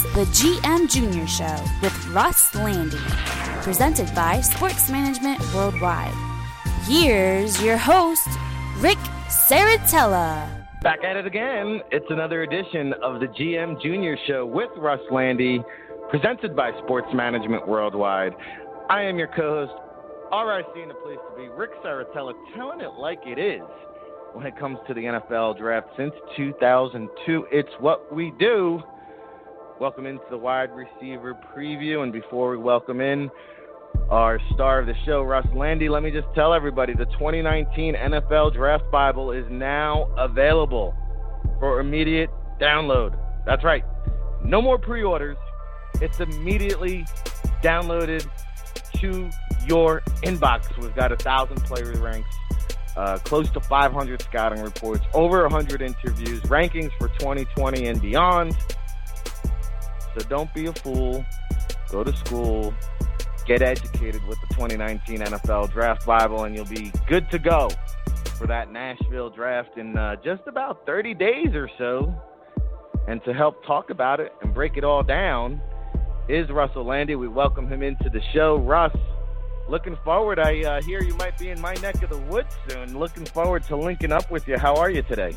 The GM Junior Show with Russ Lande, presented by Sports Management Worldwide. Here's your host, Ric Serritella. Back at it again. It's another edition of the GM Junior Show with Russ Lande, presented by Sports Management Worldwide. I am your co-host, RIC in the place to be, Ric Serritella, telling it like it is when it comes to the NFL draft since 2002. It's what we do. Welcome into the wide receiver preview. And before we welcome in our star of the show, Russ Lande, let me just tell everybody the 2019 NFL Draft Bible is now available for immediate download. That's right. No more pre orders. It's immediately downloaded to your inbox. We've got a thousand player ranks uh, close to 500 scouting reports, over 100 interviews, rankings for 2020 and beyond. So don't be a fool. Go to school, get educated with the 2019 NFL Draft Bible, and you'll be good to go for that Nashville draft in uh, just about 30 days or so. And to help talk about it and break it all down is Russell Lande. We welcome him into the show. Russ, looking forward. I uh, hear you might be in my neck of the woods soon. Looking forward to linking up with you. How are you today?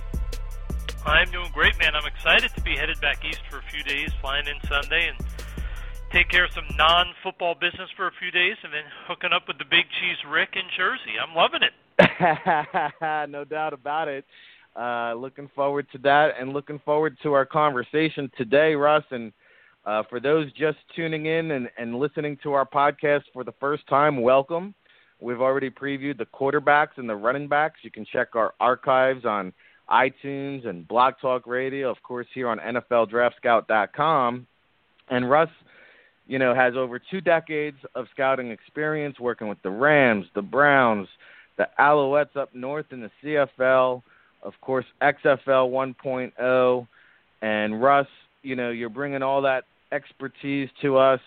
I'm doing great, man. I'm excited to be headed back east for a few days, flying in Sunday, and take care of some non-football business for a few days, and then hooking up with the Big Cheese Ric in Jersey. I'm loving it. no doubt about it. Uh, looking forward to that, and looking forward to our conversation today, Russ. And uh, for those just tuning in and, and listening to our podcast for the first time, welcome. We've already previewed the quarterbacks and the running backs. You can check our archives on iTunes and Blog Talk Radio, of course, here on NFLDraftScout.com. And Russ, you know, has over two decades of scouting experience working with the Rams, the Browns, the Alouettes up north in the CFL, of course, XFL 1.0. And Russ, you know, you're bringing all that expertise to us.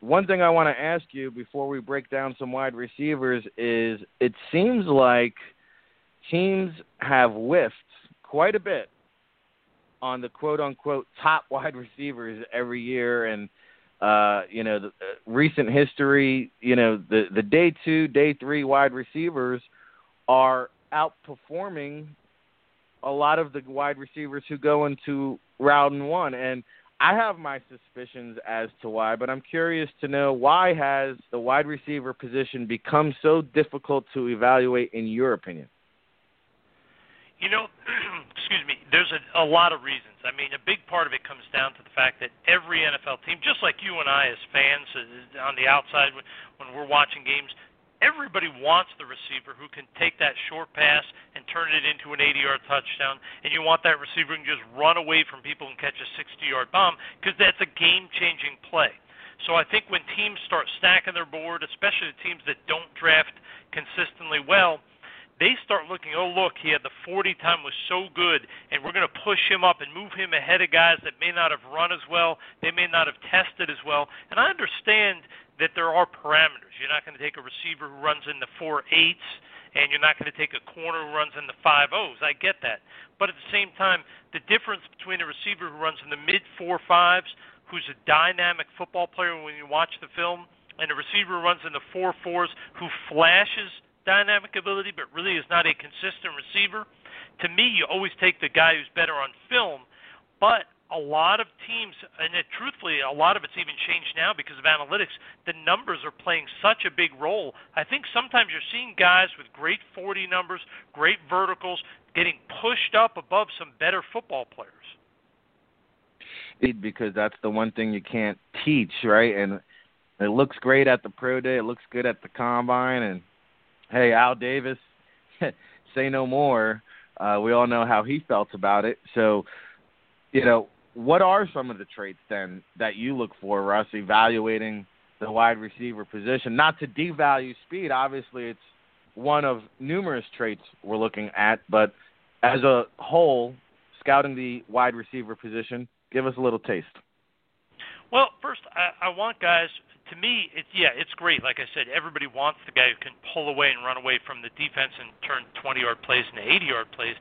One thing I want to ask you before we break down some wide receivers is it seems like – teams have whiffed quite a bit on the quote unquote top wide receivers every year and uh, you know, the, uh, recent history, you know, the the day 2, day 3 wide receivers are outperforming a lot of the wide receivers who go into round 1 and I have my suspicions as to why, but I'm curious to know why has the wide receiver position become so difficult to evaluate in your opinion? You know, excuse me. There's a, a lot of reasons. I mean, a big part of it comes down to the fact that every NFL team, just like you and I as fans uh, on the outside when, we're watching games, everybody wants the receiver who can take that short pass and turn it into an 80-yard touchdown, and you want that receiver who can just run away from people and catch a 60-yard bomb because that's a game-changing play. So I think when teams start stacking their board, especially the teams that don't draft consistently well – they start looking, oh, look, he had the 40 time was so good, and we're going to push him up and move him ahead of guys that may not have run as well, they may not have tested as well. And I understand that there are parameters. You're not going to take a receiver who runs in the four eights, and you're not going to take a corner who runs in the five O's. I get that. But at the same time, the difference between a receiver who runs in the mid four fives, who's a dynamic football player when you watch the film, and a receiver who runs in the four fours who flashes – dynamic ability, but really is not a consistent receiver. To me, you always take the guy who's better on film. But a lot of teams, and it, truthfully, a lot of it's even changed now because of analytics. The numbers are playing such a big role. I think sometimes you're seeing guys with great 40 numbers, great verticals, getting pushed up above some better football players. Because that's the one thing you can't teach, right? And it looks great at the pro day. It looks good at the combine, and hey, Al Davis, say no more. Uh, we all know how he felt about it. So, you know, what are some of the traits then that you look for, Russ, evaluating the wide receiver position? Not to devalue speed. Obviously, it's one of numerous traits we're looking at, but as a whole, scouting the wide receiver position, give us a little taste. Well, first, I, I want guys to me, it's yeah, it's great. Like I said, everybody wants the guy who can pull away and run away from the defense and turn 20-yard plays into 80-yard plays.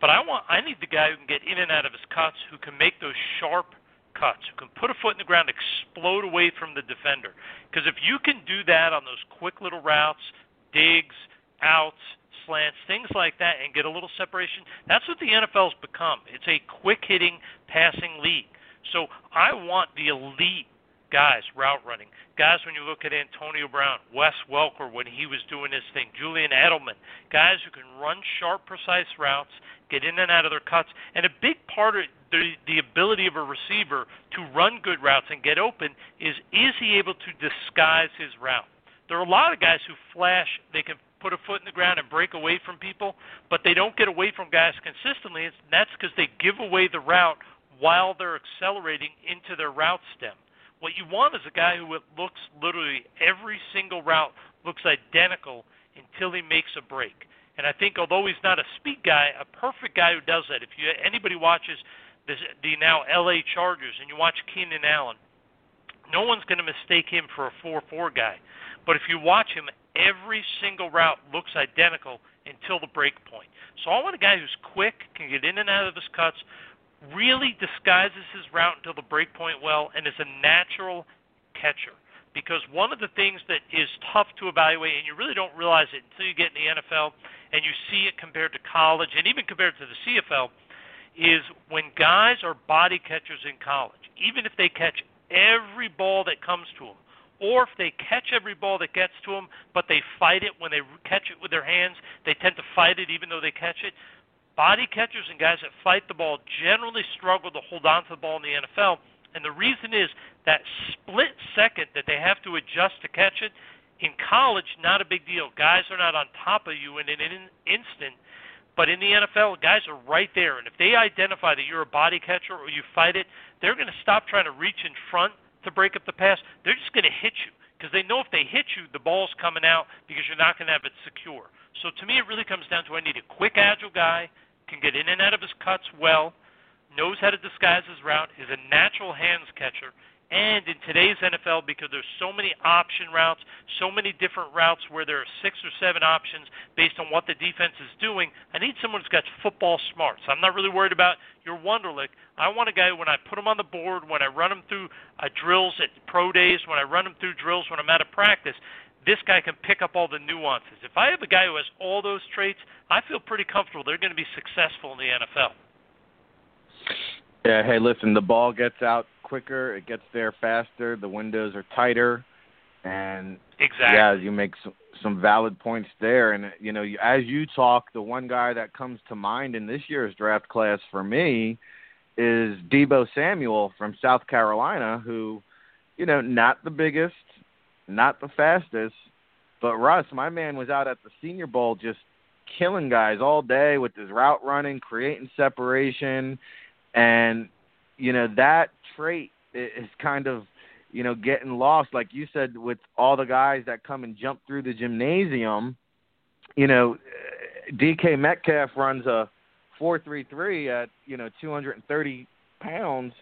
But I want, I need the guy who can get in and out of his cuts, who can make those sharp cuts, who can put a foot in the ground, explode away from the defender. Because if you can do that on those quick little routes, digs, outs, slants, things like that, and get a little separation, that's what the NFL's become. It's a quick hitting passing league. So I want the elite guys route running. Guys, when you look at Antonio Brown, Wes Welker when he was doing his thing, Julian Edelman, guys who can run sharp, precise routes, get in and out of their cuts, and a big part of the the ability of a receiver to run good routes and get open is is he able to disguise his route? There are a lot of guys who flash, they can put a foot in the ground and break away from people, but they don't get away from guys consistently. And that's because they give away the route while they're accelerating into their route stem. What you want is a guy who looks literally every single route looks identical until he makes a break. And I think although he's not a speed guy, a perfect guy who does that. If you anybody watches this, the now LA Chargers and you watch Keenan Allen, no one's going to mistake him for a 4-4 guy. But if you watch him, every single route looks identical until the break point. So I want a guy who's quick, can get in and out of his cuts, really disguises his route until the break point well and is a natural catcher. Because one of the things that is tough to evaluate, and you really don't realize it until you get in the NFL and you see it compared to college and even compared to the CFL, is when guys are body catchers in college, even if they catch every ball that comes to them, or if they catch every ball that gets to them, but they fight it when they catch it with their hands, they tend to fight it even though they catch it body catchers and guys that fight the ball generally struggle to hold on to the ball in the NFL. And the reason is that split second that they have to adjust to catch it. In college, not a big deal. Guys are not on top of you in an instant. But in the NFL, guys are right there. And if they identify that you're a body catcher or you fight it, they're going to stop trying to reach in front to break up the pass. They're just going to hit you because they know if they hit you, the ball's coming out because you're not going to have it secure. So to me, it really comes down to I need a quick, agile guy can get in and out of his cuts well, knows how to disguise his route, is a natural hands catcher. And in today's NFL, because there's so many option routes, so many different routes where there are six or seven options based on what the defense is doing, I need someone who's got football smarts. I'm not really worried about your Wonderlic. I want a guy when I put him on the board, when I run him through uh, drills at pro days, when I run him through drills when I'm out of practice, this guy can pick up all the nuances. If I have a guy who has all those traits, I feel pretty comfortable they're going to be successful in the NFL. Yeah, hey, listen, the ball gets out quicker, it gets there faster, the windows are tighter, and exactly. yeah, you make some, some valid points there. And you know, as you talk, the one guy that comes to mind in this year's draft class for me is Deebo Samuel from South Carolina, who, you know, not the biggest, not the fastest, but Russ, my man was out at the Senior Bowl just killing guys all day with his route running, creating separation, and you know that trait is kind of you know getting lost, like you said, with all the guys that come and jump through the gymnasium. You know, uh, DK Metcalf runs a four three three at you know 230 pounds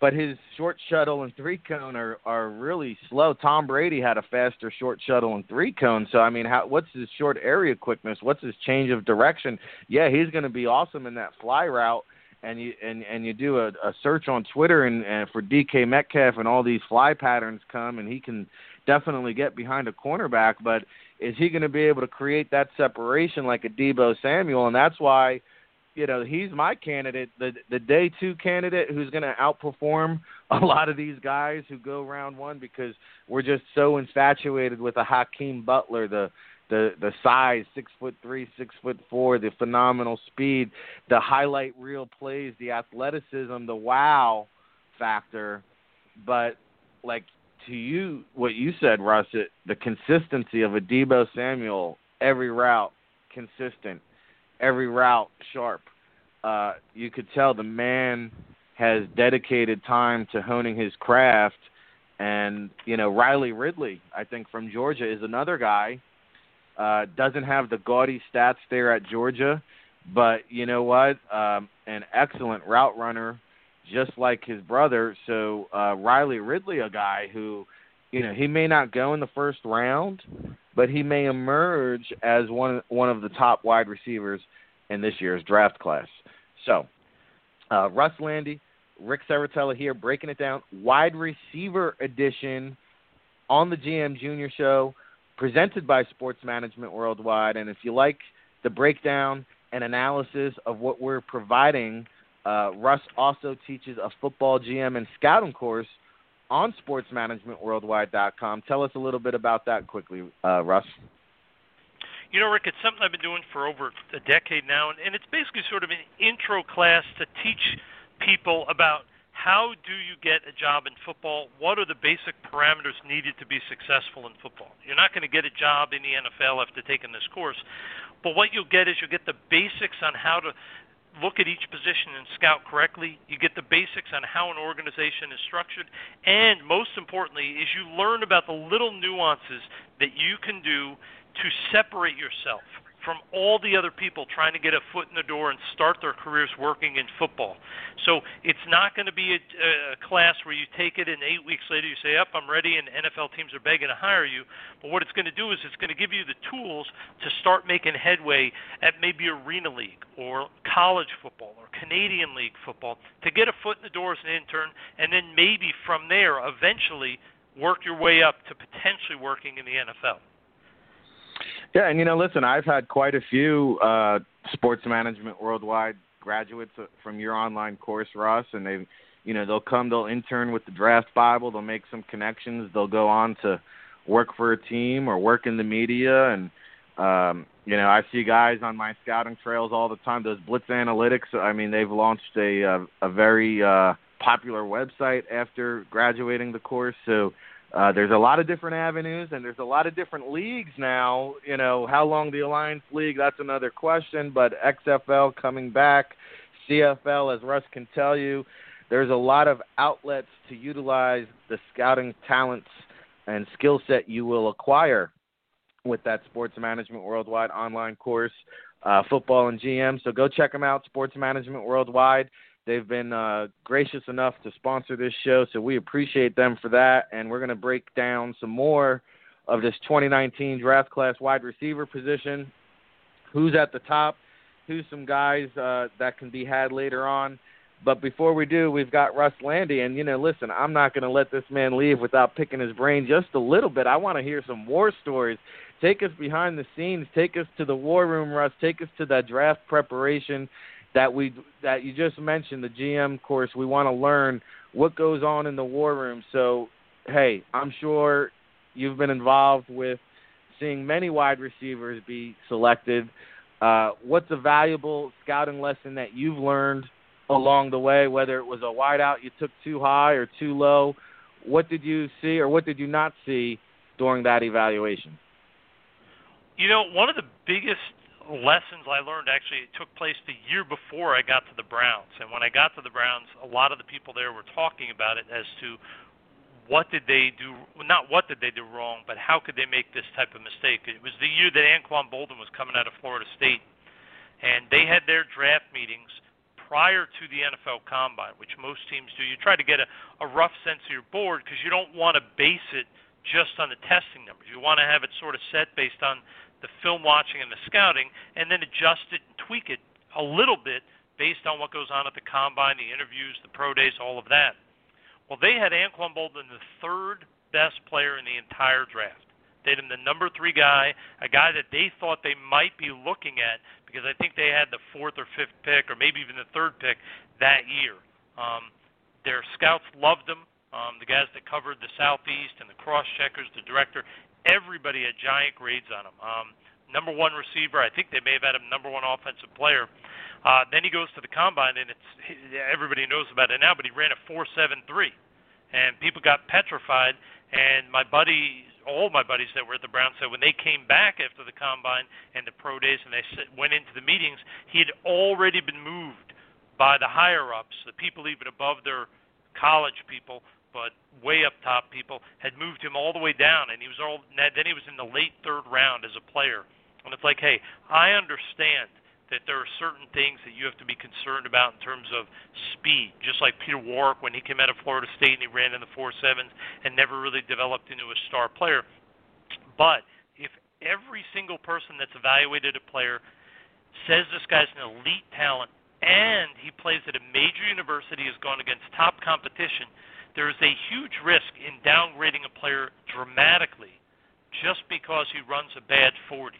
but his short shuttle and three cone are are really slow. Tom Brady had a faster short shuttle and three cone. So I mean, how what's his short area quickness? What's his change of direction? Yeah, he's going to be awesome in that fly route. And you and and you do a, a search on Twitter and, and for DK Metcalf and all these fly patterns come and he can definitely get behind a cornerback. But is he going to be able to create that separation like a Deebo Samuel? And that's why you know, he's my candidate, the the day two candidate who's going to outperform a lot of these guys who go round one because we're just so infatuated with a Hakeem Butler, the the the size, six foot three, six foot four, the phenomenal speed, the highlight reel plays, the athleticism, the wow factor. But like to you, what you said, Russ, it, the consistency of a Deebo Samuel, every route consistent every route sharp. Uh, you could tell the man has dedicated time to honing his craft. And you know Riley Ridley, I think from Georgia, is another guy. Uh, doesn't have the gaudy stats there at Georgia, but you know what? Um, an excellent route runner, just like his brother. So uh, Riley Ridley, a guy who, you know, he may not go in the first round, but he may emerge as one one of the top wide receivers in this year's draft class. So, uh, Russ Lande, Ric Serritella here, breaking it down. Wide receiver edition on the GM Junior Show, presented by Sports Management Worldwide. And if you like the breakdown and analysis of what we're providing, uh, Russ also teaches a football GM and scouting course on sportsmanagementworldwide.com. Tell us a little bit about that quickly, uh, Russ. You know, Ric, it's something I've been doing for over a decade now, and, and it's basically sort of an intro class to teach people about how do you get a job in football? What are the basic parameters needed to be successful in football? You're not going to get a job in the NFL after taking this course, but what you'll get is you'll get the basics on how to look at each position and scout correctly. You get the basics on how an organization is structured, and most importantly, is you learn about the little nuances that you can do to separate yourself from all the other people trying to get a foot in the door and start their careers working in football. So it's not going to be a, a class where you take it and eight weeks later you say, "Up, I'm ready," and NFL teams are begging to hire you. But what it's going to do is it's going to give you the tools to start making headway at maybe Arena League or college football or Canadian League football to get a foot in the door as an intern, and then maybe from there eventually work your way up to potentially working in the NFL. Yeah, and you know, listen, I've had quite a few uh, sports management worldwide graduates uh, from your online course, Ross, and they, you know, they'll come, they'll intern with the Draft Bible, they'll make some connections, they'll go on to work for a team or work in the media, and um, you know, I see guys on my scouting trails all the time. Those Blitz Analytics, I mean, they've launched a a, uh, a very uh, popular website after graduating the course, so uh, there's a lot of different avenues, and there's a lot of different leagues now. You know, how long the Alliance League? That's another question. But XFL coming back, CFL, as Russ can tell you, there's a lot of outlets to utilize the scouting talents and skill set you will acquire with that Sports Management Worldwide online course, uh, Football and GM. So go check them out, Sports Management Worldwide. They've been uh, gracious enough to sponsor this show, so we appreciate them for that. And we're going to break down some more of this 2019 draft class wide receiver position. Who's at the top? Who's some guys uh, that can be had later on? But before we do, we've got Russ Lande. And, you know, listen, I'm not going to let this man leave without picking his brain just a little bit. I want to hear some war stories. Take us behind the scenes. Take us to the war room, Russ. Take us to that draft preparation that we that you just mentioned the GM course. We want to learn what goes on in the war room. So, hey, I'm sure you've been involved with seeing many wide receivers be selected. Uh, what's a valuable scouting lesson that you've learned along the way, whether it was a wideout you took too high or too low? What did you see or what did you not see during that evaluation? You know, one of the biggest lessons I learned actually took place the year before I got to the Browns. And when I got to the Browns, a lot of the people there were talking about it as to what did they do not what did they do wrong, but how could they make this type of mistake. It was the year that Anquan Boldin was coming out of Florida State and they had their draft meetings prior to the NFL Combine, which most teams do. You try to get a, a rough sense of your board because you don't want to base it just on the testing numbers. You want to have it sort of set based on the film watching and the scouting, and then adjust it and tweak it a little bit based on what goes on at the combine, the interviews, the pro days, all of that. Well, they had Anquan Boldin the third best player in the entire draft. They had him the number three guy, a guy that they thought they might be looking at because I think they had the fourth or fifth pick, or maybe even the third pick that year. Um, their scouts loved him. Um, the guys that covered the southeast and the cross checkers, the director, everybody had giant grades on him. Um, number one receiver. I think they may have had him number one offensive player. Uh, then he goes to the combine, and it's everybody knows about it now. But he ran a four seven three, and people got petrified. And my buddy, all my buddies that were at the Browns said when they came back after the combine and the pro days, and they went into the meetings, he had already been moved by the higher ups, the people even above their college people, but way up top people had moved him all the way down, and he was all then he was in the late third round as a player. And it's like, hey, I understand that there are certain things that you have to be concerned about in terms of speed. Just like Peter Warrick when he came out of Florida State and he ran in the four sevens and never really developed into a star player. But if every single person that's evaluated a player says this guy's an elite talent and he plays at a major university, has gone against top competition, there is a huge risk in downgrading a player dramatically just because he runs a bad 40.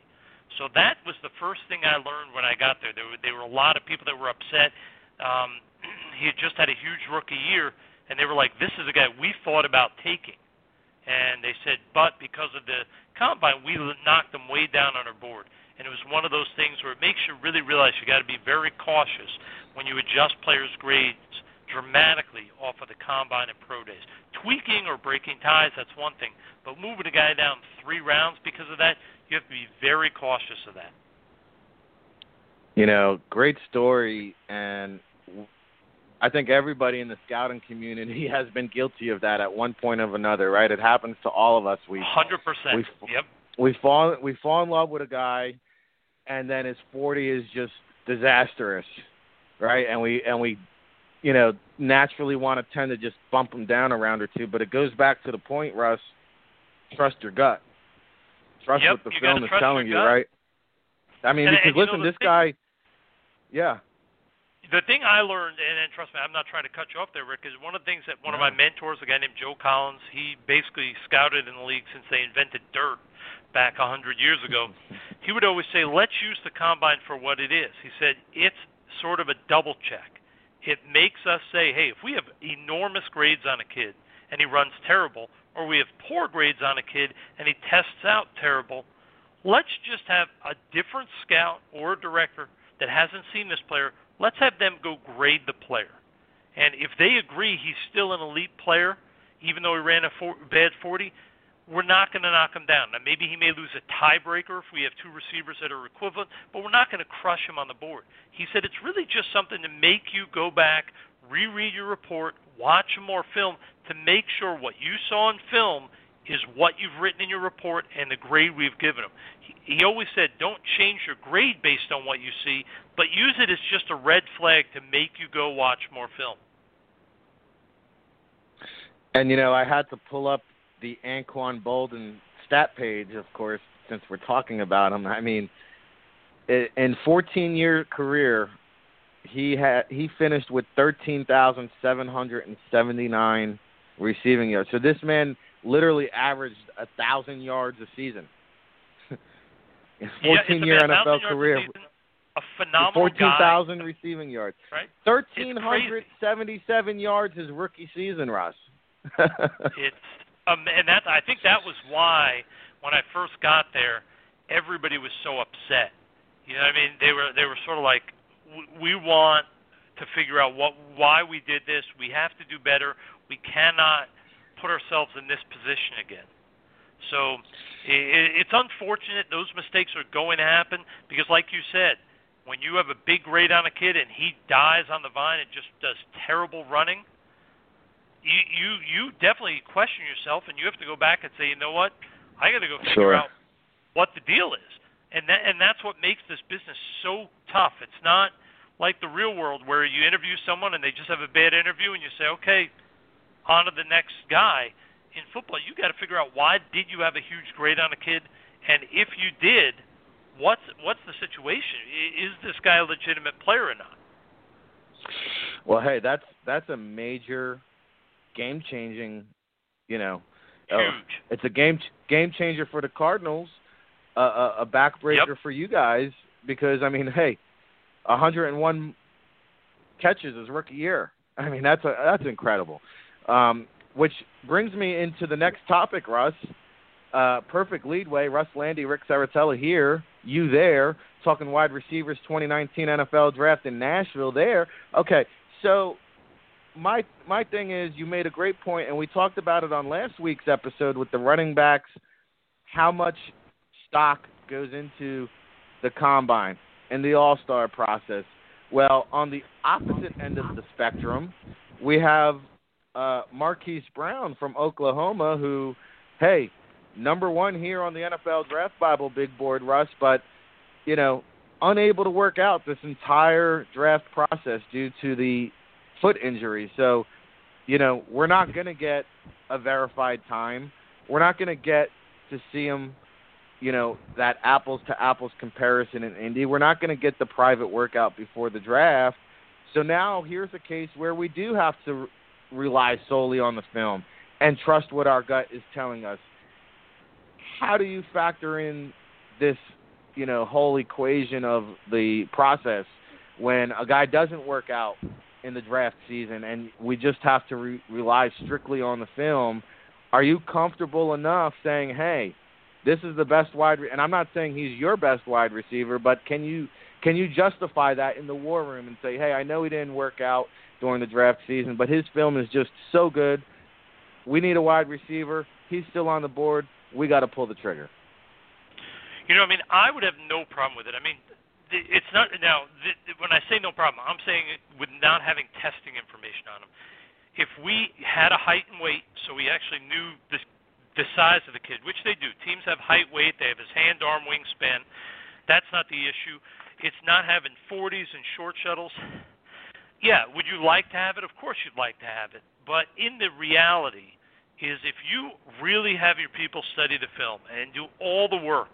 So that was the first thing I learned when I got there. There were, there were a lot of people that were upset. Um, he had just had a huge rookie year, and they were like, "This is a guy we thought about taking." And they said, but because of the combine, we knocked them way down on our board. And it was one of those things where it makes you really realize you got to be very cautious when you adjust players' grades dramatically off of the combine and pro days. Tweaking or breaking ties, that's one thing. But moving a guy down three rounds because of that, you have to be very cautious of that. You know, great story, and I think everybody in the scouting community has been guilty of that at one point or another, right? It happens to all of us. We hundred percent. Yep. We fall we fall in love with a guy, and then his forty is just disastrous, right? And we and we, you know, naturally want to tend to just bump him down a round or two. But it goes back to the point, Russ. Trust your gut. Trust yep, what the film is telling you, gut. right? I mean, and, because and, listen, know, this guy, yeah the thing I learned, and, and trust me, I'm not trying to cut you off there, Ric, is one of the things that one of my mentors, a guy named Joe Collins, he basically scouted in the league since they invented dirt back a hundred years ago. He would always say, "Let's use the combine for what it is." He said, "It's sort of a double check. It makes us say, hey, if we have enormous grades on a kid and he runs terrible, or we have poor grades on a kid and he tests out terrible." Let's just have a different scout or director that hasn't seen this player Let's have them go grade the player. And if they agree he's still an elite player, even though he ran a four, bad 40, we're not going to knock him down. Now, maybe he may lose a tiebreaker if we have two receivers that are equivalent, but we're not going to crush him on the board. He said it's really just something to make you go back, reread your report, watch more film to make sure what you saw in film is what you've written in your report and the grade we've given him. He, he always said, don't change your grade based on what you see, but use it as just a red flag to make you go watch more film. And you know, I had to pull up the Anquan Boldin stat page, of course, since we're talking about him. I mean, in 14 year career, he had he finished with 13,779 receiving yards. So this man literally averaged a thousand yards a season. in 14 yeah, year NFL career. A phenomenal 14,000 receiving yards. Right. 1,377 yards his rookie season, Ross. it's um, and that I think that was why when I first got there, everybody was so upset. You know, what I mean, they were they were sort of like, we want to figure out what why we did this. We have to do better. We cannot put ourselves in this position again. So it's unfortunate those mistakes are going to happen because, like you said, when you have a big grade on a kid and he dies on the vine and just does terrible running, you you you definitely question yourself and you have to go back and say, you know what, I got to go figure sure. out what the deal is, and that and that's what makes this business so tough. It's not like the real world where you interview someone and they just have a bad interview and you say, okay, on to the next guy. In football, you got to figure out why did you have a huge grade on a kid, and if you did, what's what's the situation? Is this guy a legitimate player or not? Well, hey, that's that's a major game changing, you know, huge. Uh, it's a game game changer for the Cardinals, uh, a, a backbreaker yep. for you guys because I mean, hey, 101 catches his rookie year. I mean, that's a, that's incredible. Um, which brings me into the next topic, Russ. Uh, perfect leadway. Russ Lande, Ric Serritella here, you there, talking wide receivers 2019 NFL draft in Nashville there. Okay, so my my thing is you made a great point and we talked about it on last week's episode with the running backs how much stock goes into the combine and the all-star process. Well, on the opposite end of the spectrum, we have uh, Marquise Brown from Oklahoma, who, hey, number one here on the NFL Draft Bible big board, Russ, but you know, unable to work out this entire draft process due to the foot injury. So, you know, we're not going to get a verified time. We're not going to get to see him, you know, that apples to apples comparison in Indy. We're not going to get the private workout before the draft. So now here's a case where we do have to rely solely on the film and trust what our gut is telling us. How do you factor in this, you know, whole equation of the process when a guy doesn't work out in the draft season and we just have to re- rely strictly on the film? Are you comfortable enough saying, "Hey, this is the best wide," re-, and I'm not saying he's your best wide receiver, but can you can you justify that in the war room and say, "Hey, I know he didn't work out during the draft season, but his film is just so good. We need a wide receiver. He's still on the board. We got to pull the trigger." You know, I mean, I would have no problem with it. I mean, it's not now. When I say no problem, I'm saying with not having testing information on them. If we had a height and weight, so we actually knew the the size of the kid, which they do. Teams have height, weight. They have his hand, arm, wingspan. That's not the issue. It's not having 40s and short shuttles. Yeah, would you like to have it? Of course you'd like to have it. But in the reality is if you really have your people study the film and do all the work,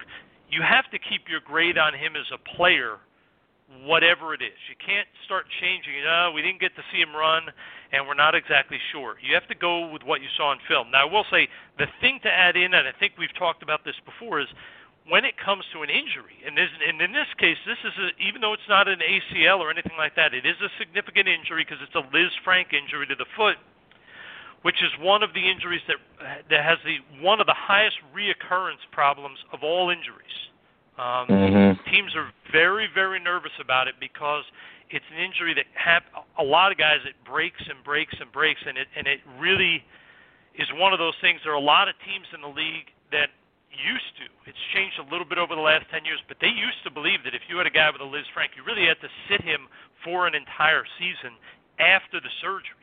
you have to keep your grade on him as a player, whatever it is. You can't start changing it. Oh, we didn't get to see him run, and we're not exactly sure. You have to go with what you saw in film. Now, I will say the thing to add in, and I think we've talked about this before, is when it comes to an injury, and, and in this case, this is a, even though it's not an ACL or anything like that, it is a significant injury because it's a Lisfranc injury to the foot which is one of the injuries that that has the one of the highest reoccurrence problems of all injuries. Um, mm-hmm. Teams are very very nervous about it because it's an injury that have a lot of guys it breaks and breaks and breaks and it and it really is one of those things. There are a lot of teams in the league that used to. It's changed a little bit over the last 10 years, but they used to believe that if you had a guy with a Lisfranc, you really had to sit him for an entire season after the surgery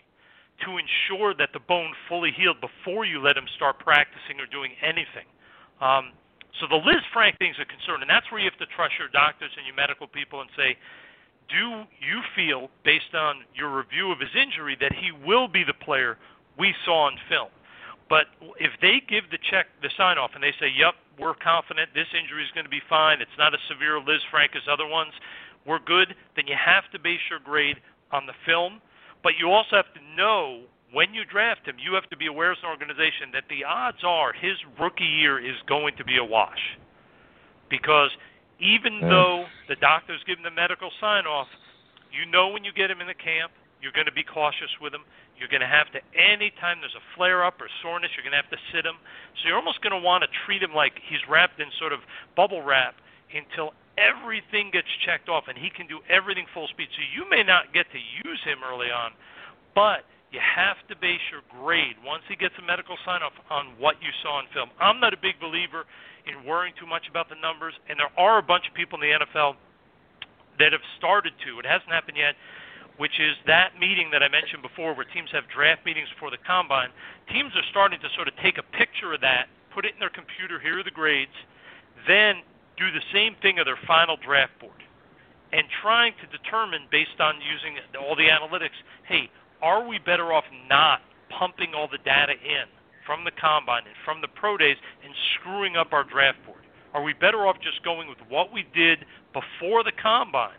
to ensure that the bone fully healed before you let him start practicing or doing anything. Um, so the Lisfranc thing is a concern, and that's where you have to trust your doctors and your medical people and say, do you feel, based on your review of his injury, that he will be the player we saw on film? But if they give the check, the sign off, and they say, "Yep, we're confident this injury is going to be fine. It's not as severe Lisfranc as other ones. We're good," then you have to base your grade on the film but you also have to know when you draft him, you have to be aware as an organization that the odds are his rookie year is going to be a wash. Because even mm. though the doctors give him the medical sign off, you know when you get him in the camp, you're going to be cautious with him. You're going to have to, anytime there's a flare up or soreness, you're going to have to sit him. So you're almost going to want to treat him like he's wrapped in sort of bubble wrap until everything gets checked off and he can do everything full speed. So you may not get to use him early on, but you have to base your grade once he gets a medical sign off on what you saw in film. I'm not a big believer in worrying too much about the numbers, and there are a bunch of people in the NFL that have started to. It hasn't happened yet, which is that meeting that I mentioned before where teams have draft meetings before the combine. Teams are starting to sort of take a picture of that, put it in their computer, here are the grades, then do the same thing of their final draft board and trying to determine based on using all the analytics, hey, are we better off not pumping all the data in from the combine and from the pro days and screwing up our draft board? Are we better off just going with what we did before the combine?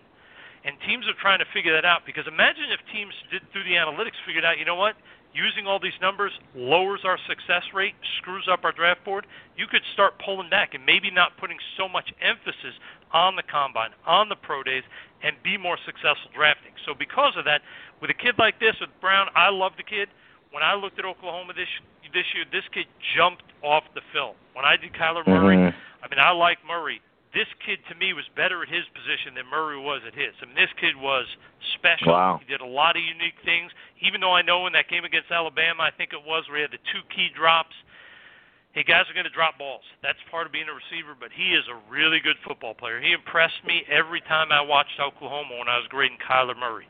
And teams are trying to figure that out because imagine if teams did through the analytics figured out, you know what? Using all these numbers lowers our success rate, screws up our draft board, you could start pulling back and maybe not putting so much emphasis on the combine, on the pro days, and be more successful drafting. So because of that, with a kid like this, with Brown, I love the kid. When I looked at Oklahoma this this year, this kid jumped off the film. When I did Kyler Murray, mm-hmm. I mean, I like Murray this kid to me was better at his position than Murray was at his. I mean, this kid was special. Wow. He did a lot of unique things. Even though I know in that game against Alabama, I think it was where he had the two key drops. Hey, guys are going to drop balls. That's part of being a receiver, but he is a really good football player. He impressed me every time I watched Oklahoma when I was grading Kyler Murray.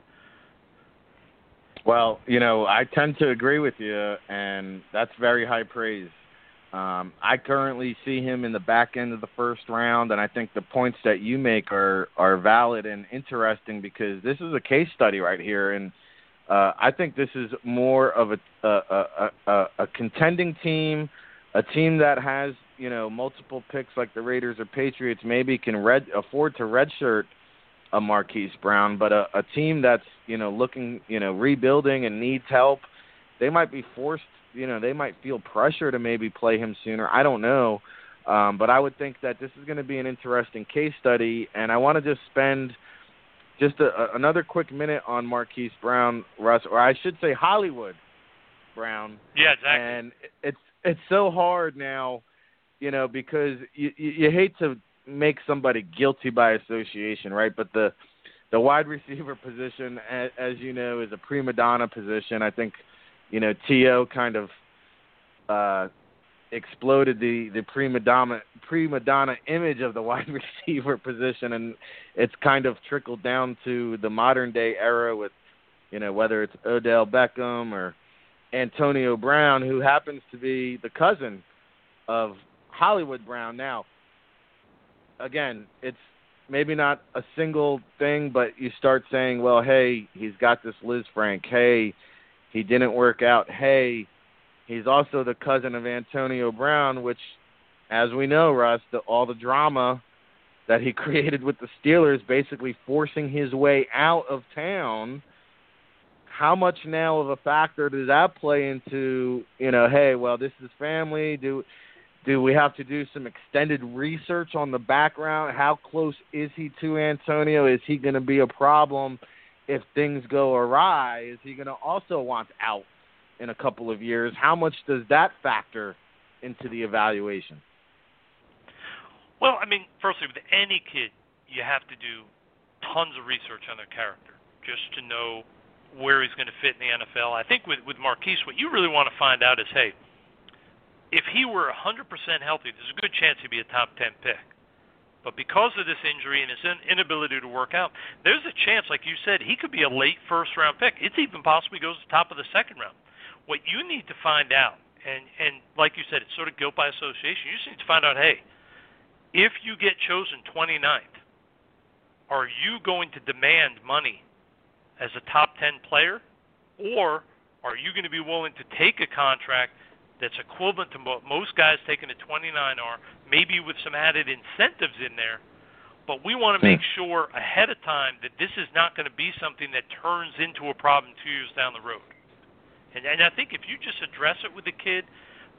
Well, you know, I tend to agree with you, and that's very high praise. Um, I currently see him in the back end of the first round, and I think the points that you make are are valid and interesting because this is a case study right here, and uh, I think this is more of a a, a a a contending team, a team that has you know multiple picks like the Raiders or Patriots maybe can red afford to redshirt a Marquise Brown, but a, a team that's you know looking you know rebuilding and needs help, they might be forced. You know, they might feel pressure to maybe play him sooner. I don't know, um, but I would think that this is going to be an interesting case study, and I want to just spend just a, a, another quick minute on Marquise Brown, Russ, or I should say Hollywood Brown. Yeah, exactly. And it's it's so hard now, you know, because you you, you hate to make somebody guilty by association, right? But the the wide receiver position, as, as you know, is a prima donna position. I think, you know, To kind of uh, exploded the the prima donna prima donna image of the wide receiver position, and it's kind of trickled down to the modern day era with, you know, whether it's Odell Beckham or Antonio Brown, who happens to be the cousin of Hollywood Brown. Now, again, it's maybe not a single thing, but you start saying, well, hey, he's got this Lisfranc. Hey, he didn't work out. Hey, he's also the cousin of Antonio Brown, which, as we know, Russ, the, all the drama that he created with the Steelers, basically forcing his way out of town. How much now of a factor does that play into, you know, hey, well, this is family. Do do we have to do some extended research on the background? How close is he to Antonio? Is he going to be a problem if things go awry? Is he going to also want out in a couple of years? How much does that factor into the evaluation? Well, I mean, firstly, with any kid, you have to do tons of research on their character just to know where he's going to fit in the NFL. I think with with Marquise, what you really want to find out is, hey, if he were 100% healthy, there's a good chance he'd be a top 10 pick. But because of this injury and his inability to work out, there's a chance, like you said, he could be a late first round pick. It's even possible he goes to the top of the second round. What you need to find out, and and like you said, it's sort of guilt by association. You just need to find out, hey, if you get chosen 29th, are you going to demand money as a top 10 player, or are you going to be willing to take a contract that's equivalent to what most guys taking a 29 are, maybe with some added incentives in there. But we want to hmm. make sure ahead of time that this is not going to be something that turns into a problem two years down the road. And, and I think if you just address it with the kid,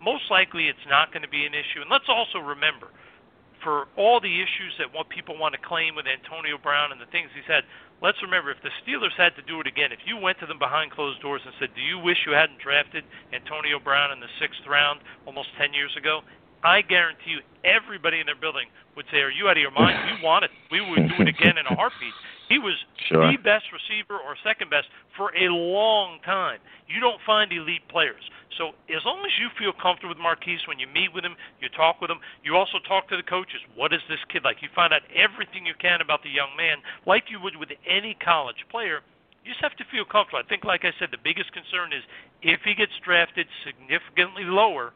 most likely it's not going to be an issue. And let's also remember, for all the issues that what people want to claim with Antonio Brown and the things he's had, let's remember if the Steelers had to do it again, if you went to them behind closed doors and said, "Do you wish you hadn't drafted Antonio Brown in the sixth round almost ten years ago?" I guarantee you, everybody in their building would say, "Are you out of your mind? We want it. We would do it again in a heartbeat." He was sure. the best receiver or second best for a long time. You don't find elite players. So as long as you feel comfortable with Marquise when you meet with him, you talk with him, you also talk to the coaches. What is this kid like? You find out everything you can about the young man, like you would with any college player. You just have to feel comfortable. I think, like I said, the biggest concern is if he gets drafted significantly lower,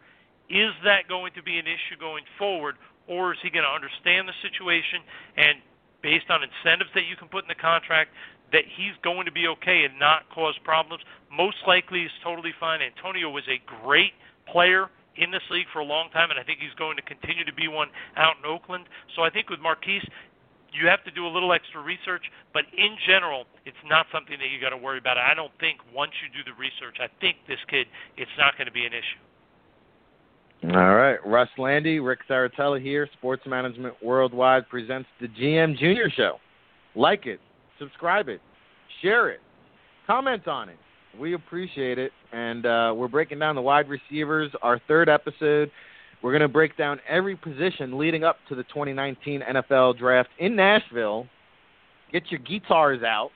is that going to be an issue going forward, or is he going to understand the situation and based on incentives that you can put in the contract, that he's going to be okay and not cause problems. Most likely, he's totally fine. Antonio was a great player in this league for a long time, and I think he's going to continue to be one out in Oakland. So I think with Marquise, you have to do a little extra research, but in general, it's not something that you got to worry about. I don't think once you do the research, I think this kid, it's not going to be an issue. All right, Russ Lande, Ric Serritella here. Sports Management Worldwide presents the GM Junior Show. Like it, subscribe it, share it, comment on it. We appreciate it, and uh, we're breaking down the wide receivers. Our third episode. We're going to break down every position leading up to the 2019 NFL Draft in Nashville. Get your guitars out.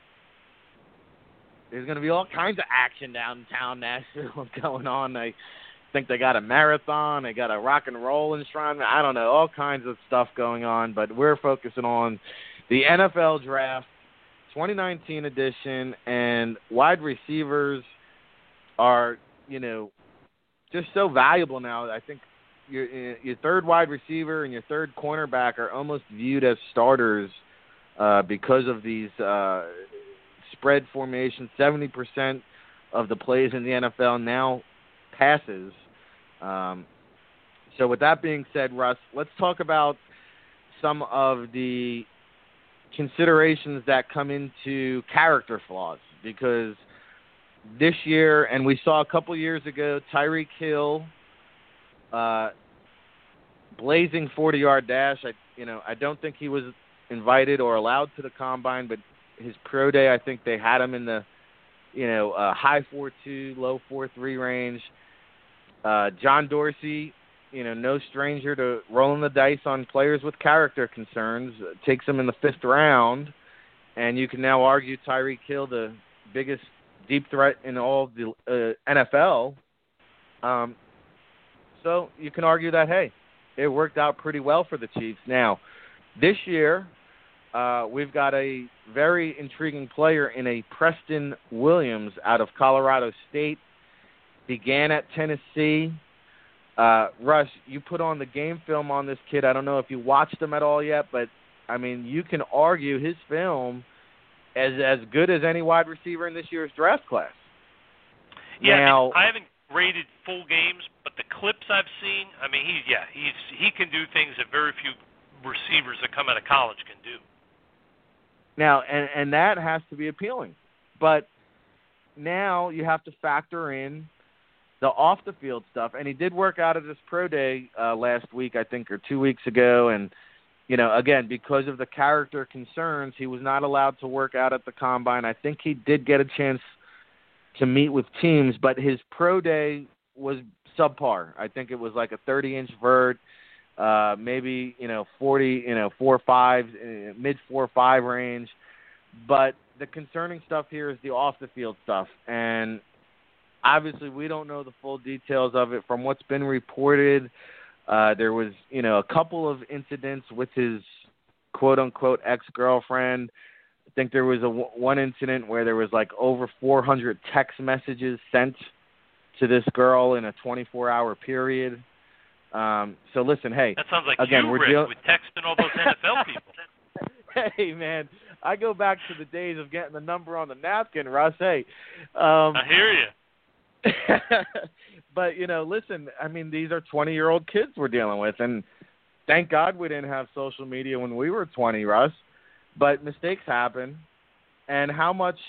There's going to be all kinds of action downtown Nashville going on. I think they got a marathon, they got a rock and roll enshrinement. I don't know, all kinds of stuff going on, but we're focusing on the NFL draft 2019 edition and wide receivers are, you know, just so valuable now. I think your your third wide receiver and your third cornerback are almost viewed as starters uh, because of these uh, spread formations. Seventy percent of the plays in the NFL now passes. Um, so with that being said, Russ, let's talk about some of the considerations that come into character flaws because this year, and we saw a couple years ago, Tyreek Hill, uh, blazing 40-yard dash. I, you know, I don't think he was invited or allowed to the combine, but his pro day, I think they had him in the, you know, uh, high four-two, low four-three range. Uh, John Dorsey, you know, no stranger to rolling the dice on players with character concerns. Uh, takes him in the fifth round, and you can now argue Tyreek Hill, the biggest deep threat in all the uh, NFL. Um, so you can argue that hey, it worked out pretty well for the Chiefs. Now, this year, uh, we've got a very intriguing player in a Preston Williams out of Colorado State. Began at Tennessee. Uh, Russ, you put on the game film on this kid. I don't know if you watched him at all yet, but I mean, you can argue his film as as good as any wide receiver in this year's draft class. Yeah, now, I, mean, I haven't graded full games, but the clips I've seen, I mean, he yeah, he's he can do things that very few receivers that come out of college can do. Now, and and that has to be appealing, but now you have to factor in the off the field stuff. And he did work out at his pro day uh, last week, I think, or two weeks ago, and you know, again, because of the character concerns, he was not allowed to work out at the combine. I think he did get a chance to meet with teams, but his pro day was subpar. I think it was like a 30 inch vert, uh, maybe you know 40, you know four five, uh, mid four five range. But the concerning stuff here is the off the field stuff, and obviously we don't know the full details of it. From what's been reported, uh, there was, you know, a couple of incidents with his quote unquote ex girlfriend. I think there was a one incident where there was like over 400 text messages sent to this girl in a 24 hour period. Um, so listen, hey, that sounds like again, you, we're Ric, deal- with texting all those NFL people. hey man, I go back to the days of getting the number on the napkin, Russ. Hey, um, I hear you. but you know, listen, I mean, these are 20 year old kids we're dealing with, and thank God we didn't have social media when we were 20, Russ. But mistakes happen, and how much,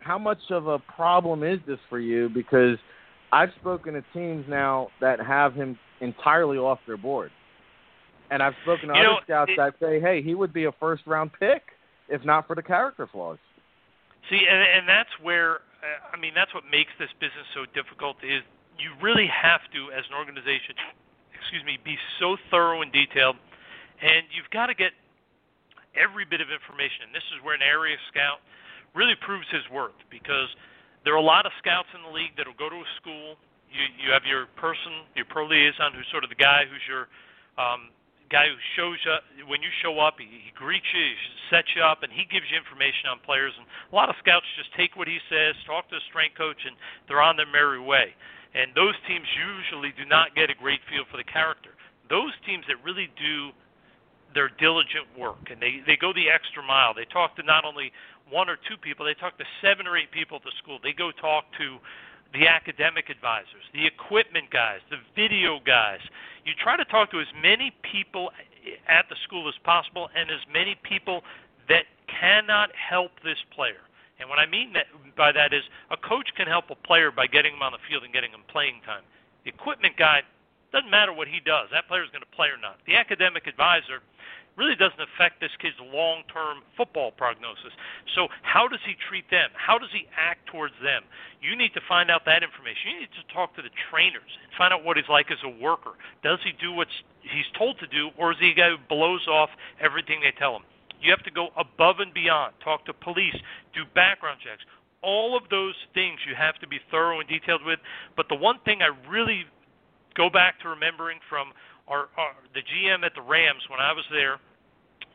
how much of a problem is this for you? Because I've spoken to teams now that have him entirely off their board, and I've spoken to you other know, scouts it, that say, hey, he would be a first round pick if not for the character flaws. See, and, and that's where I mean, that's what makes this business so difficult. Is you really have to, as an organization, excuse me, be so thorough and detailed, and you've got to get every bit of information. And this is where an area scout really proves his worth because there are a lot of scouts in the league that'll go to a school. You you have your person, your pro liaison, who's sort of the guy who's your um, guy who shows up when you show up. He, he greets you, he sets you up, and he gives you information on players. And a lot of scouts just take what he says, talk to the strength coach, and they're on their merry way. And those teams usually do not get a great feel for the character. Those teams that really do their diligent work and they they go the extra mile. They talk to not only one or two people, they talk to seven or eight people at the school. They go talk to the academic advisors, the equipment guys, the video guys. You try to talk to as many people at the school as possible and as many people that cannot help this player. And what I mean that by that is a coach can help a player by getting him on the field and getting him playing time. The equipment guy doesn't matter what he does. That player is going to play or not. The academic advisor really doesn't affect this kid's long term football prognosis. So, how does he treat them? How does he act towards them? You need to find out that information. You need to talk to the trainers and find out what he's like as a worker. Does he do what he's told to do, or is he a guy who blows off everything they tell him? You have to go above and beyond. Talk to police, do background checks. All of those things you have to be thorough and detailed with. But the one thing I really go back to remembering from our, our the GM at the Rams when I was there,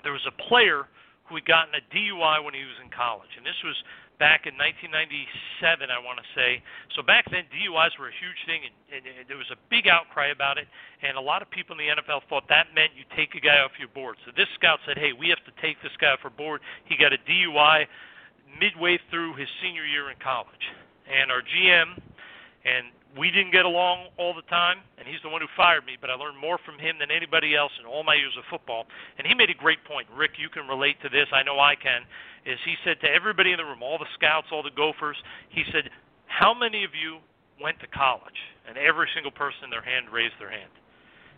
there was a player who had gotten a DUI when he was in college, and this was back in 1997, I want to say. So back then, DUIs were a huge thing, and, and, and there was a big outcry about it, and a lot of people in the NFL thought that meant you take a guy off your board. So this scout said, "Hey, we have to take this guy off our board. He got a DUI midway through his senior year in college." And our GM and we didn't get along all the time, and he's the one who fired me. But I learned more from him than anybody else in all my years of football. And he made a great point. Ric, you can relate to this. I know I can. Is he said to everybody in the room, all the scouts, all the Gophers, he said, "How many of you went to college?" And every single person in their hand raised their hand.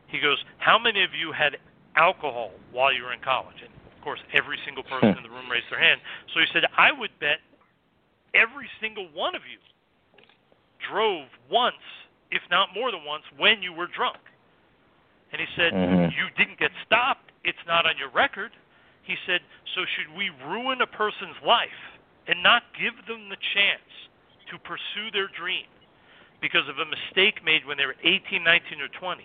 He goes, "How many of you had alcohol while you were in college?" And of course, every single person in the room raised their hand. So he said, "I would bet every single one of you drove once, if not more than once, when you were drunk. And he said, mm-hmm. You didn't get stopped. It's not on your record. He said, So should we ruin a person's life and not give them the chance to pursue their dream because of a mistake made when they were 18, 19, or 20?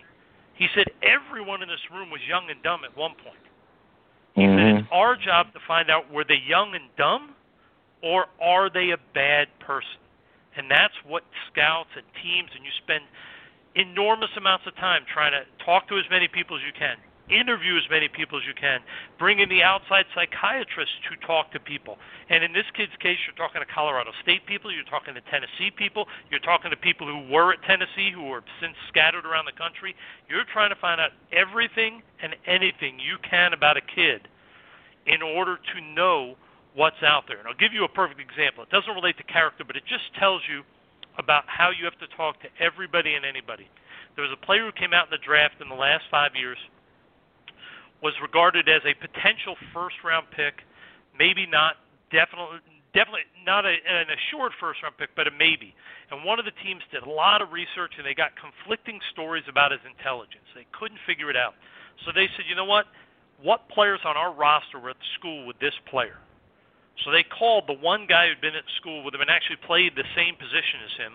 He said, Everyone in this room was young and dumb at one point. He mm-hmm. said, It's our job to find out were they young and dumb or are they a bad person? And that's what scouts and teams, and you spend enormous amounts of time trying to talk to as many people as you can, interview as many people as you can, bring in the outside psychiatrists to talk to people. And in this kid's case, you're talking to Colorado State people, you're talking to Tennessee people, you're talking to people who were at Tennessee who are since scattered around the country. You're trying to find out everything and anything you can about a kid in order to know what's out there. And I'll give you a perfect example. It doesn't relate to character, but it just tells you about how you have to talk to everybody and anybody. There was a player who came out in the draft in the last five years, was regarded as a potential first round pick, maybe not definitely definitely not a, an assured first round pick, but a maybe. And one of the teams did a lot of research and they got conflicting stories about his intelligence. They couldn't figure it out. So they said, you know what? What players on our roster were at school with this player? So they called the one guy who'd been at school with him and actually played the same position as him,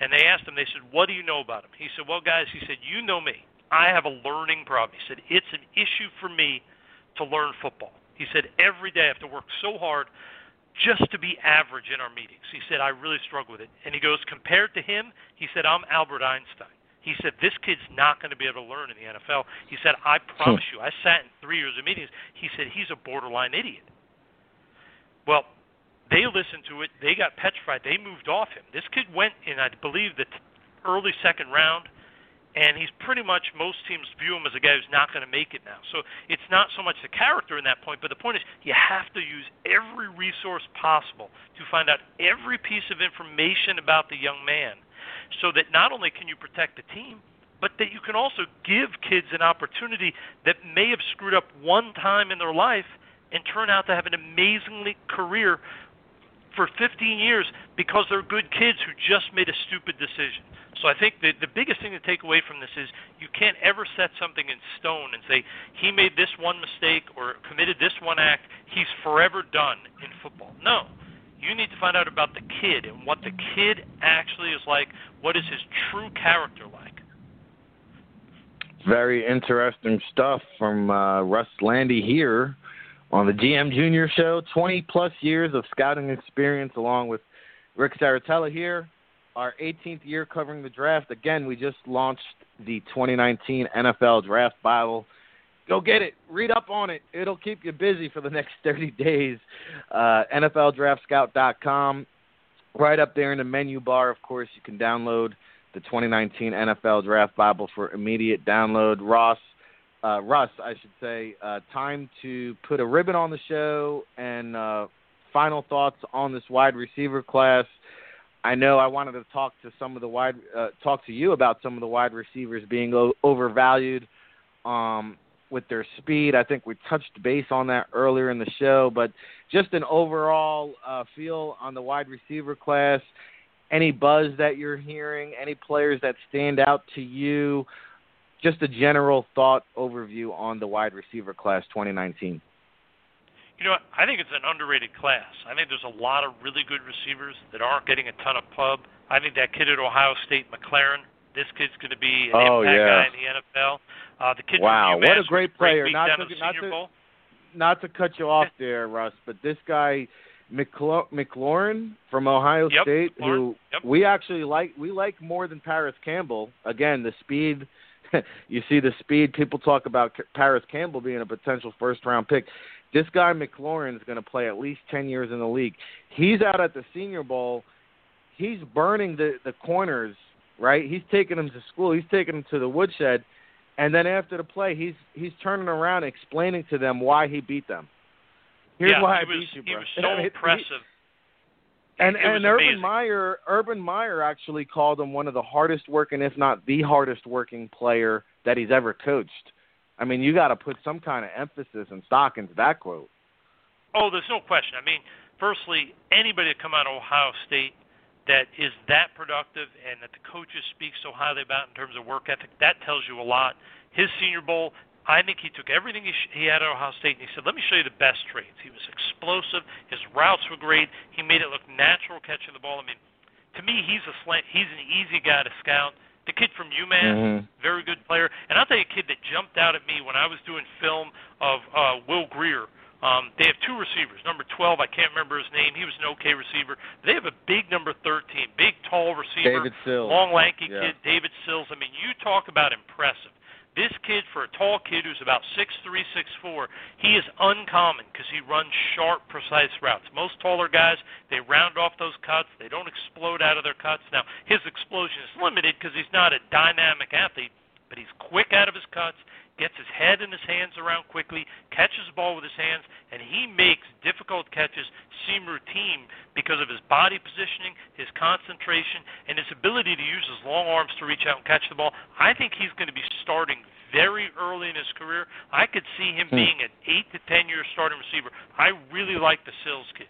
and they asked him. They said, "What do you know about him?" He said, "Well, guys," he said, "you know me. I have a learning problem." He said, "It's an issue for me to learn football." He said, "Every day I have to work so hard just to be average in our meetings." He said, "I really struggle with it." And he goes, "Compared to him," he said, "I'm Albert Einstein." He said, "This kid's not going to be able to learn in the NFL." He said, "I hmm. promise you, I sat in three years of meetings." He said, "He's a borderline idiot." Well, they listened to it. They got petrified. They moved off him. This kid went in, I believe, the t- early second round, and he's pretty much most teams view him as a guy who's not going to make it now. So it's not so much the character in that point, but the point is you have to use every resource possible to find out every piece of information about the young man, so that not only can you protect the team, but that you can also give kids an opportunity that may have screwed up one time in their life and turn out to have an amazingly career for 15 years because they're good kids who just made a stupid decision. So I think the the biggest thing to take away from this is you can't ever set something in stone and say he made this one mistake or committed this one act, he's forever done in football. No. You need to find out about the kid and what the kid actually is like, what is his true character like. Very interesting stuff from uh, Russ Lande here on the GM Junior Show. 20 plus years of scouting experience, along with Ric Serritella here. Our 18th year covering the draft. Again, we just launched the 2019 NFL Draft Bible. Go get it. Read up on it. It'll keep you busy for the next 30 days. Uh, NFLDraftScout.com. Right up there in the menu bar, of course, you can download the 2019 NFL Draft Bible for immediate download. Ross, uh, Russ, I should say, uh, time to put a ribbon on the show and uh, final thoughts on this wide receiver class. I know I wanted to talk to some of the wide, uh, talk to you about some of the wide receivers being o- overvalued um, with their speed. I think we touched base on that earlier in the show, but just an overall uh, feel on the wide receiver class. Any buzz that you're hearing? Any players that stand out to you? Just a general thought overview on the wide receiver class 2019. You know, I think it's an underrated class. I think there's a lot of really good receivers that aren't getting a ton of pub. I think that kid at Ohio State, McLaurin, this kid's going to be an oh, impact yeah. guy in the NFL. Uh, the kid wow, from UMass what a great player! Great not to, not to, Bowl. not to cut you off there, Russ, but this guy McLaurin from Ohio yep, State, McLaurin. who yep. we actually like, we like more than Parris Campbell. Again, the speed you see the speed. People talk about Parris Campbell being a potential first round pick. This guy McLaurin is going to play at least ten years in the league. He's out at the Senior Bowl. He's burning the the corners right? He's taking them to school. He's taking them to the woodshed, and then after the play, he's he's turning around explaining to them why he beat them. Here's yeah, why I beat you, bro. He was so I mean, impressive. He, and it and Urban amazing. Meyer, Urban Meyer actually called him one of the hardest working, if not the hardest working player that he's ever coached. I mean, you got to put some kind of emphasis and stock into that quote. Oh, there's no question. I mean, firstly, anybody that come out of Ohio State that is that productive and that the coaches speak so highly about in terms of work ethic, that tells you a lot. His Senior Bowl, I think he took everything he, sh- he had at Ohio State and he said, "Let me show you the best traits." He was explosive. His routes were great. He made it look natural catching the ball. I mean, to me, he's a slant. He's an easy guy to scout. The kid from UMass, Mhm. very good player. And I'll tell you a kid that jumped out at me when I was doing film of uh, Will Grier. Um, they have two receivers. Number 12, I can't remember his name. He was an okay receiver. They have a big number 13, big, tall receiver, David Sills. long, lanky Yeah. kid, David Sills. I mean, you talk about impressive. This kid, for a tall kid who's about six three, six four, he is uncommon because he runs sharp, precise routes. Most taller guys, they round off those cuts. They don't explode out of their cuts. Now, his explosion is limited because he's not a dynamic athlete, but he's quick out of his cuts, gets his head and his hands around quickly, catches the ball with his hands, and he makes difficult catches seem routine because of his body positioning, his concentration, and his ability to use his long arms to reach out and catch the ball. I think he's going to be starting very early in his career. I could see him Hmm. being an eight to ten year starting receiver. I really like the Sills kid.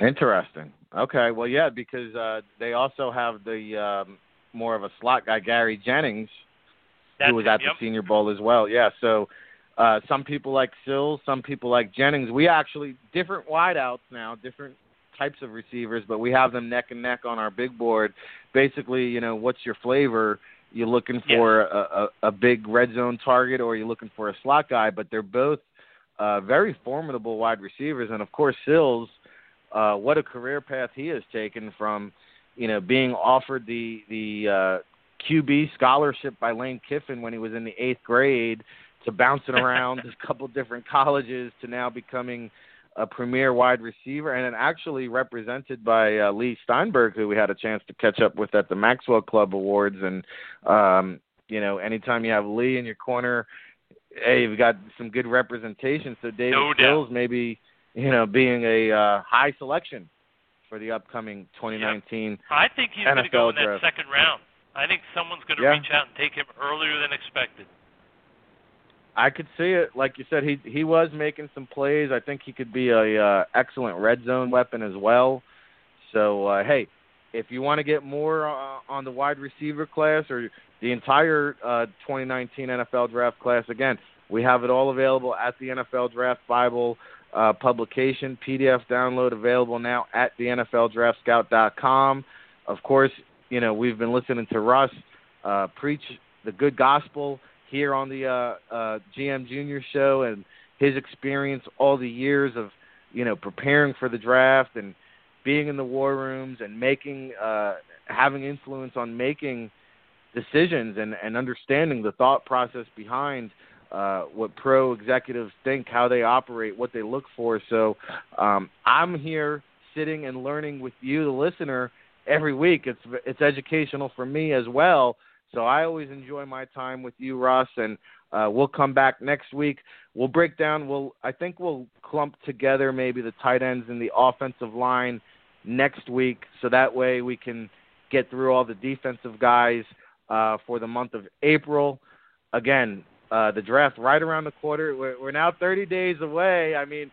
Interesting. Okay. Well, yeah, because uh, they also have the um, more of a slot guy, Gary Jennings, That's who was him, at yep. the Senior Bowl as well. Yeah. So uh, some people like Sills, some people like Jennings. We actually different wideouts now, different types of receivers, but we have them neck and neck on our big board. Basically, you know, what's your flavor? You're looking for a, a, a big red zone target, or you're looking for a slot guy? But they're both uh, very formidable wide receivers, and of course, Sills. Uh, what a career path he has taken from, you know, being offered the the uh, QB scholarship by Lane Kiffin when he was in the eighth grade to bouncing around a couple different colleges to now becoming a premier wide receiver and then actually represented by uh, Leigh Steinberg, who we had a chance to catch up with at the Maxwell Club Awards. And um, you know, anytime you have Leigh in your corner, hey, you've got some good representation. So David No. Maybe you know being a uh, high selection for the upcoming 2019. I think he's going to go in that draft. second round. I think someone's going to Yeah. reach out and take him earlier than expected. I could see it. Like you said, he he was making some plays. I think he could be a uh, excellent red zone weapon as well. So uh, hey, if you want to get more uh, on the wide receiver class or the entire uh, 2019 NFL Draft class, again, we have it all available at the NFL Draft Bible uh, publication, PDF download available now at the NFL Draft NFLDraftScout.com. Of course, you know we've been listening to Russ uh, preach the good gospel here on the uh, uh, GM Junior show and his experience all the years of you know preparing for the draft and being in the war rooms and making uh, having influence on making decisions and, and understanding the thought process behind uh, what pro executives think, how they operate, what they look for. So um, I'm here sitting and learning with you, the listener, every week. It's it's educational for me as well. So I always enjoy my time with you, Russ, and uh, we'll come back next week. We'll break down. We'll I think we'll clump together maybe the tight ends and the offensive line next week, so that way we can get through all the defensive guys uh, for the month of April. Again, uh, the draft right around the quarter. We're, we're now 30 days away. I mean,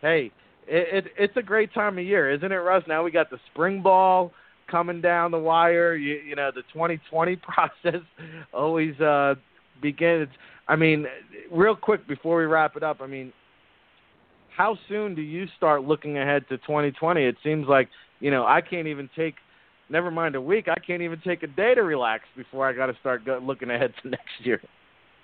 hey, it, it, it's a great time of year, isn't it, Russ? Now we got the spring ball coming down the wire. You, you know, the 2020 process always uh, begins. I mean, real quick before we wrap it up, I mean, how soon do you start looking ahead to 2020? It seems like, you know, I can't even take, never mind a week, I can't even take a day to relax before I got to start go- looking ahead to next year.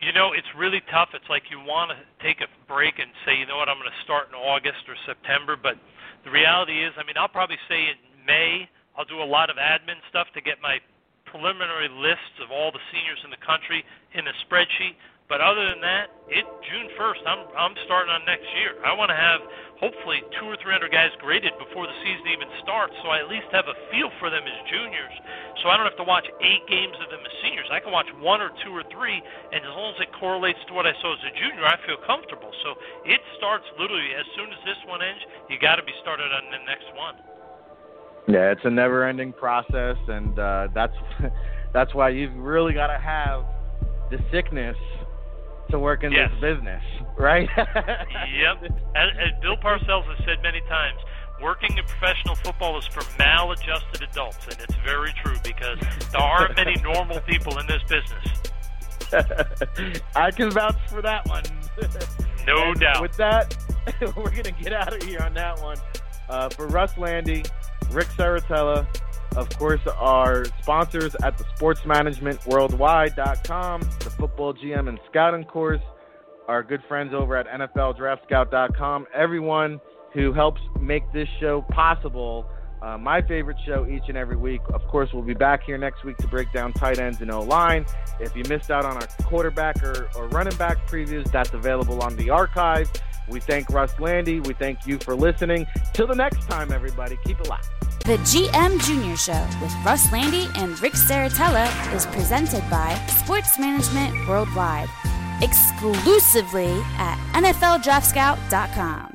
You know, it's really tough. It's like you want to take a break and say, you know what, I'm going to start in August or September. But the reality is, I mean, I'll probably say in May, I'll do a lot of admin stuff to get my preliminary lists of all the seniors in the country in a spreadsheet. But other than that, it June 1st, I'm I'm starting on next year. I want to have hopefully two or three hundred guys graded before the season even starts, so I at least have a feel for them as juniors. So I don't have to watch eight games of them as seniors. I can watch one or two or three, and as long as it correlates to what I saw as a junior, I feel comfortable. So it starts literally as soon as this one ends. You got to be started on the next one. Yeah, it's a never-ending process, and uh, that's that's why you've really got to have the sickness to work in yes. this business, right? yep. As, as Bill Parcells has said many times, working in professional football is for maladjusted adults, and it's very true because there aren't many normal people in this business. I can vouch for that one. No and doubt. With that, we're going to get out of here on that one. Uh, for Russ Lande, Ric Serritella, of course, our sponsors at the sportsmanagementworldwide.com, the football GM and scouting course, our good friends over at NFLDraftScout.com, everyone who helps make this show possible. Uh, my favorite show each and every week. Of course, we'll be back here next week to break down tight ends and O line. If you missed out on our quarterback or, or running back previews, that's available on the archive. We thank Russ Lande. We thank you for listening. Till the next time, everybody, keep it locked. The GM Junior Show with Russ Lande and Ric Serritella is presented by Sports Management Worldwide, exclusively at NFLDraftScout.com.